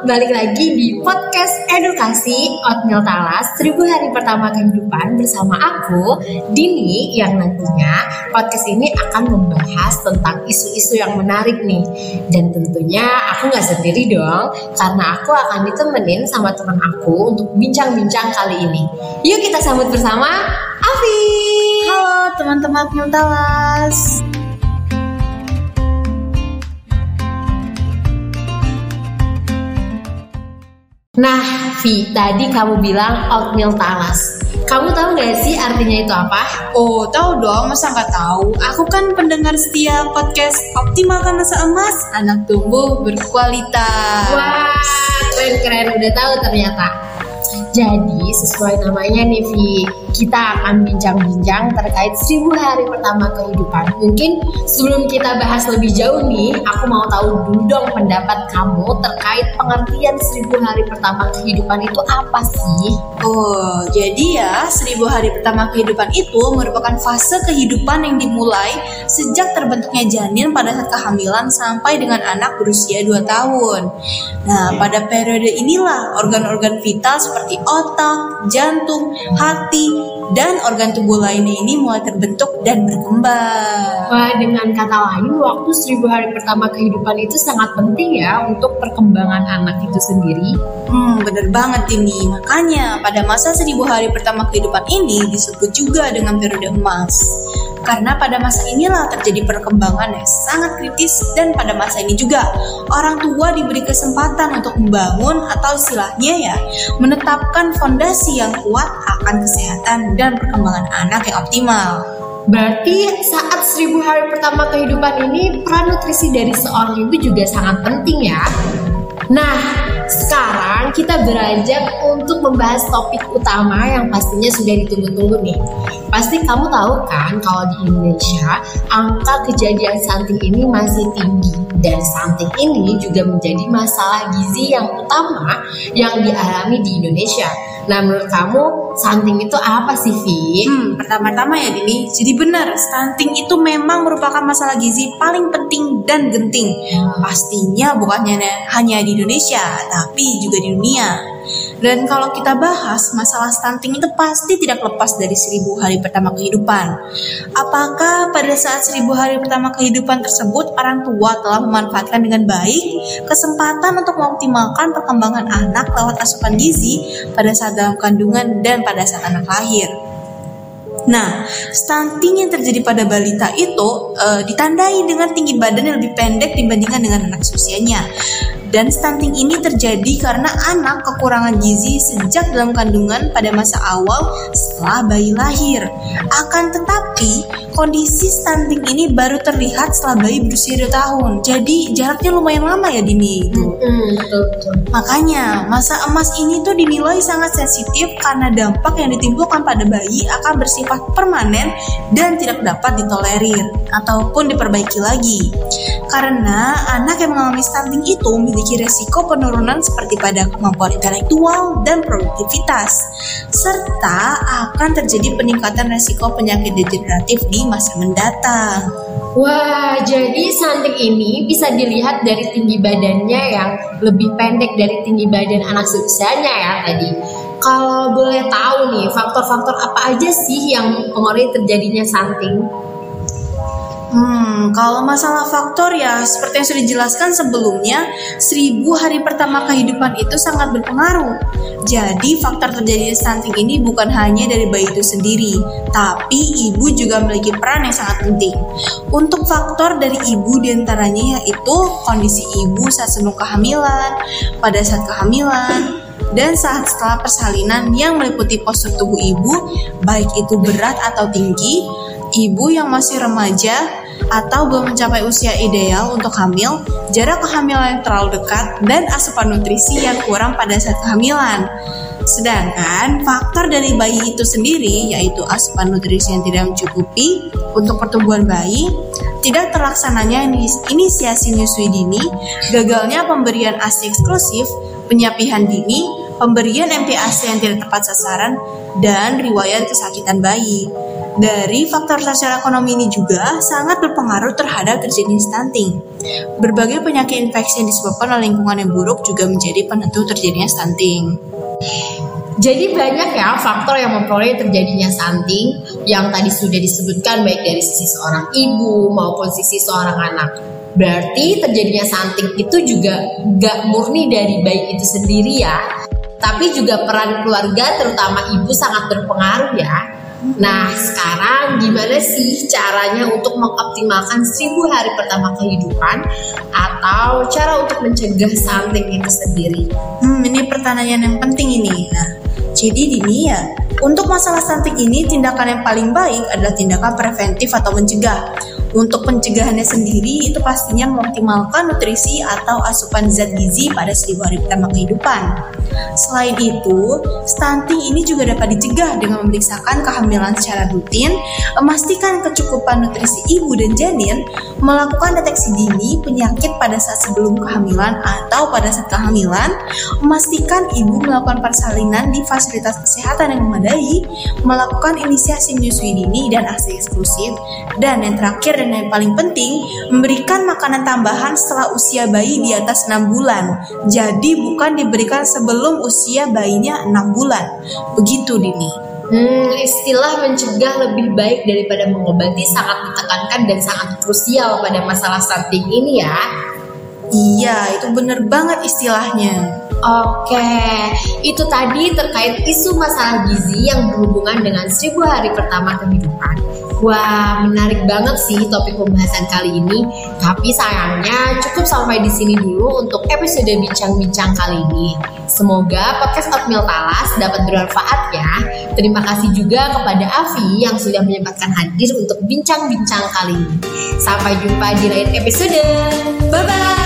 balik lagi di podcast edukasi Oatmeal Talas Seribu Hari Pertama Kehidupan bersama aku, Dini, yang nantinya podcast ini akan membahas tentang isu-isu yang menarik nih. Dan tentunya aku nggak sendiri dong, karena aku akan ditemenin sama teman aku untuk bincang-bincang kali ini. Yuk kita sambut bersama Afi. Halo teman-teman Oatmeal Talas. Nah, Vi, tadi kamu bilang oatmeal talas. Kamu tahu nggak sih artinya itu apa? Oh, tahu dong, masa nggak tahu? Aku kan pendengar setia podcast Optimalkan Masa Emas, anak tumbuh berkualitas. Wah, keren-keren udah tahu ternyata. Jadi sesuai namanya nih Vi, kita akan bincang-bincang terkait seribu hari pertama kehidupan. Mungkin sebelum kita bahas lebih jauh nih, aku mau tahu dulu dong pendapat kamu terkait pengertian seribu hari pertama kehidupan itu apa sih? Oh, jadi ya seribu hari pertama kehidupan itu merupakan fase kehidupan yang dimulai sejak terbentuknya janin pada saat kehamilan sampai dengan anak berusia 2 tahun. Nah, pada periode inilah organ-organ vital seperti otak, jantung, hati, dan organ tubuh lainnya ini mulai terbentuk dan berkembang. Wah, dengan kata lain, waktu seribu hari pertama kehidupan itu sangat penting ya untuk perkembangan anak itu sendiri. Hmm, bener banget ini. Makanya pada masa seribu hari pertama kehidupan ini disebut juga dengan periode emas. Karena pada masa inilah terjadi perkembangan yang sangat kritis dan pada masa ini juga orang tua diberi kesempatan untuk membangun atau istilahnya ya menetapkan fondasi yang kuat akan kesehatan dan perkembangan anak yang optimal. Berarti saat seribu hari pertama kehidupan ini peran nutrisi dari seorang ibu juga sangat penting ya. Nah, sekarang kita beranjak untuk membahas topik utama yang pastinya sudah ditunggu-tunggu nih. Pasti kamu tahu kan kalau di Indonesia angka kejadian stunting ini masih tinggi dan stunting ini juga menjadi masalah gizi yang utama yang dialami di Indonesia. Nah, menurut kamu stunting itu apa sih, Vi? Hmm, pertama-tama ya Dini, jadi benar, stunting itu memang merupakan masalah gizi paling penting dan genting. Pastinya bukannya hanya di Indonesia, tapi juga di dunia. Dan kalau kita bahas masalah stunting itu pasti tidak lepas dari seribu hari pertama kehidupan. Apakah pada saat seribu hari pertama kehidupan tersebut orang tua telah memanfaatkan dengan baik kesempatan untuk mengoptimalkan perkembangan anak lewat asupan gizi pada saat dalam kandungan dan pada saat anak lahir? Nah, stunting yang terjadi pada balita itu uh, ditandai dengan tinggi badan yang lebih pendek dibandingkan dengan anak seusianya. Dan stunting ini terjadi karena anak kekurangan gizi sejak dalam kandungan pada masa awal setelah bayi lahir. Akan tetapi, kondisi stunting ini baru terlihat setelah bayi berusia 2 tahun. Jadi, jaraknya lumayan lama ya Dini itu. Betul, betul. Makanya, masa emas ini tuh dinilai sangat sensitif karena dampak yang ditimbulkan pada bayi akan bersifat permanen dan tidak dapat ditolerir ataupun diperbaiki lagi. Karena anak yang mengalami stunting itu memiliki resiko penurunan seperti pada kemampuan intelektual dan produktivitas, serta akan terjadi peningkatan resiko penyakit degeneratif di masa mendatang. Wah, jadi stunting ini bisa dilihat dari tinggi badannya yang lebih pendek dari tinggi badan anak seusianya ya tadi. Kalau boleh tahu nih, faktor-faktor apa aja sih yang mempengaruhi terjadinya stunting? Hmm, kalau masalah faktor ya seperti yang sudah dijelaskan sebelumnya, seribu hari pertama kehidupan itu sangat berpengaruh. Jadi faktor terjadinya stunting ini bukan hanya dari bayi itu sendiri, tapi ibu juga memiliki peran yang sangat penting. Untuk faktor dari ibu di antaranya yaitu kondisi ibu saat sebelum kehamilan, pada saat kehamilan, dan saat setelah persalinan yang meliputi postur tubuh ibu, baik itu berat atau tinggi, ibu yang masih remaja atau belum mencapai usia ideal untuk hamil, jarak kehamilan yang terlalu dekat, dan asupan nutrisi yang kurang pada saat kehamilan. Sedangkan faktor dari bayi itu sendiri yaitu asupan nutrisi yang tidak mencukupi untuk pertumbuhan bayi, tidak terlaksananya inisiasi menyusui dini, gagalnya pemberian ASI eksklusif, penyapihan dini, pemberian MPASI yang tidak tepat sasaran, dan riwayat kesakitan bayi. Dari faktor sosial ekonomi ini juga sangat berpengaruh terhadap terjadinya stunting. Berbagai penyakit infeksi yang disebabkan oleh lingkungan yang buruk juga menjadi penentu terjadinya stunting. Jadi banyak ya faktor yang mempengaruhi terjadinya stunting yang tadi sudah disebutkan baik dari sisi seorang ibu maupun sisi seorang anak. Berarti terjadinya stunting itu juga gak murni dari bayi itu sendiri ya, tapi juga peran keluarga terutama ibu sangat berpengaruh ya. Nah, sekarang gimana sih caranya untuk mengoptimalkan seribu hari pertama kehidupan atau cara untuk mencegah stunting itu sendiri? Hmm, ini pertanyaan yang penting ini. Nah, jadi dini ya, untuk masalah stunting ini tindakan yang paling baik adalah tindakan preventif atau mencegah. Untuk pencegahannya sendiri itu pastinya mengoptimalkan nutrisi atau asupan zat gizi pada seribu hari pertama kehidupan. Selain itu, stunting ini juga dapat dicegah dengan memeriksakan kehamilan secara rutin, memastikan kecukupan nutrisi ibu dan janin, melakukan deteksi dini penyakit pada saat sebelum kehamilan atau pada saat kehamilan, memastikan ibu melakukan persalinan di fasilitas kesehatan yang memadai, melakukan inisiasi menyusui dini dan ASI eksklusif, dan yang terakhir dan yang paling penting, memberikan makanan tambahan setelah usia bayi di atas 6 bulan. Jadi bukan diberikan sebelum usia bayinya 6 bulan. Begitu Dini. Hmm, istilah mencegah lebih baik daripada mengobati sangat ditekankan dan sangat krusial pada masalah stunting ini ya. Iya, itu bener banget istilahnya. Oke, itu tadi terkait isu masalah gizi yang berhubungan dengan seribu hari pertama kehidupan. Wah, menarik banget sih topik pembahasan kali ini. Tapi sayangnya cukup sampai di sini dulu untuk episode bincang-bincang kali ini. Semoga podcast Oatmeal Talas dapat bermanfaat ya. Terima kasih juga kepada Avi yang sudah menyempatkan hadir untuk bincang-bincang kali ini. Sampai jumpa di lain episode. Bye-bye!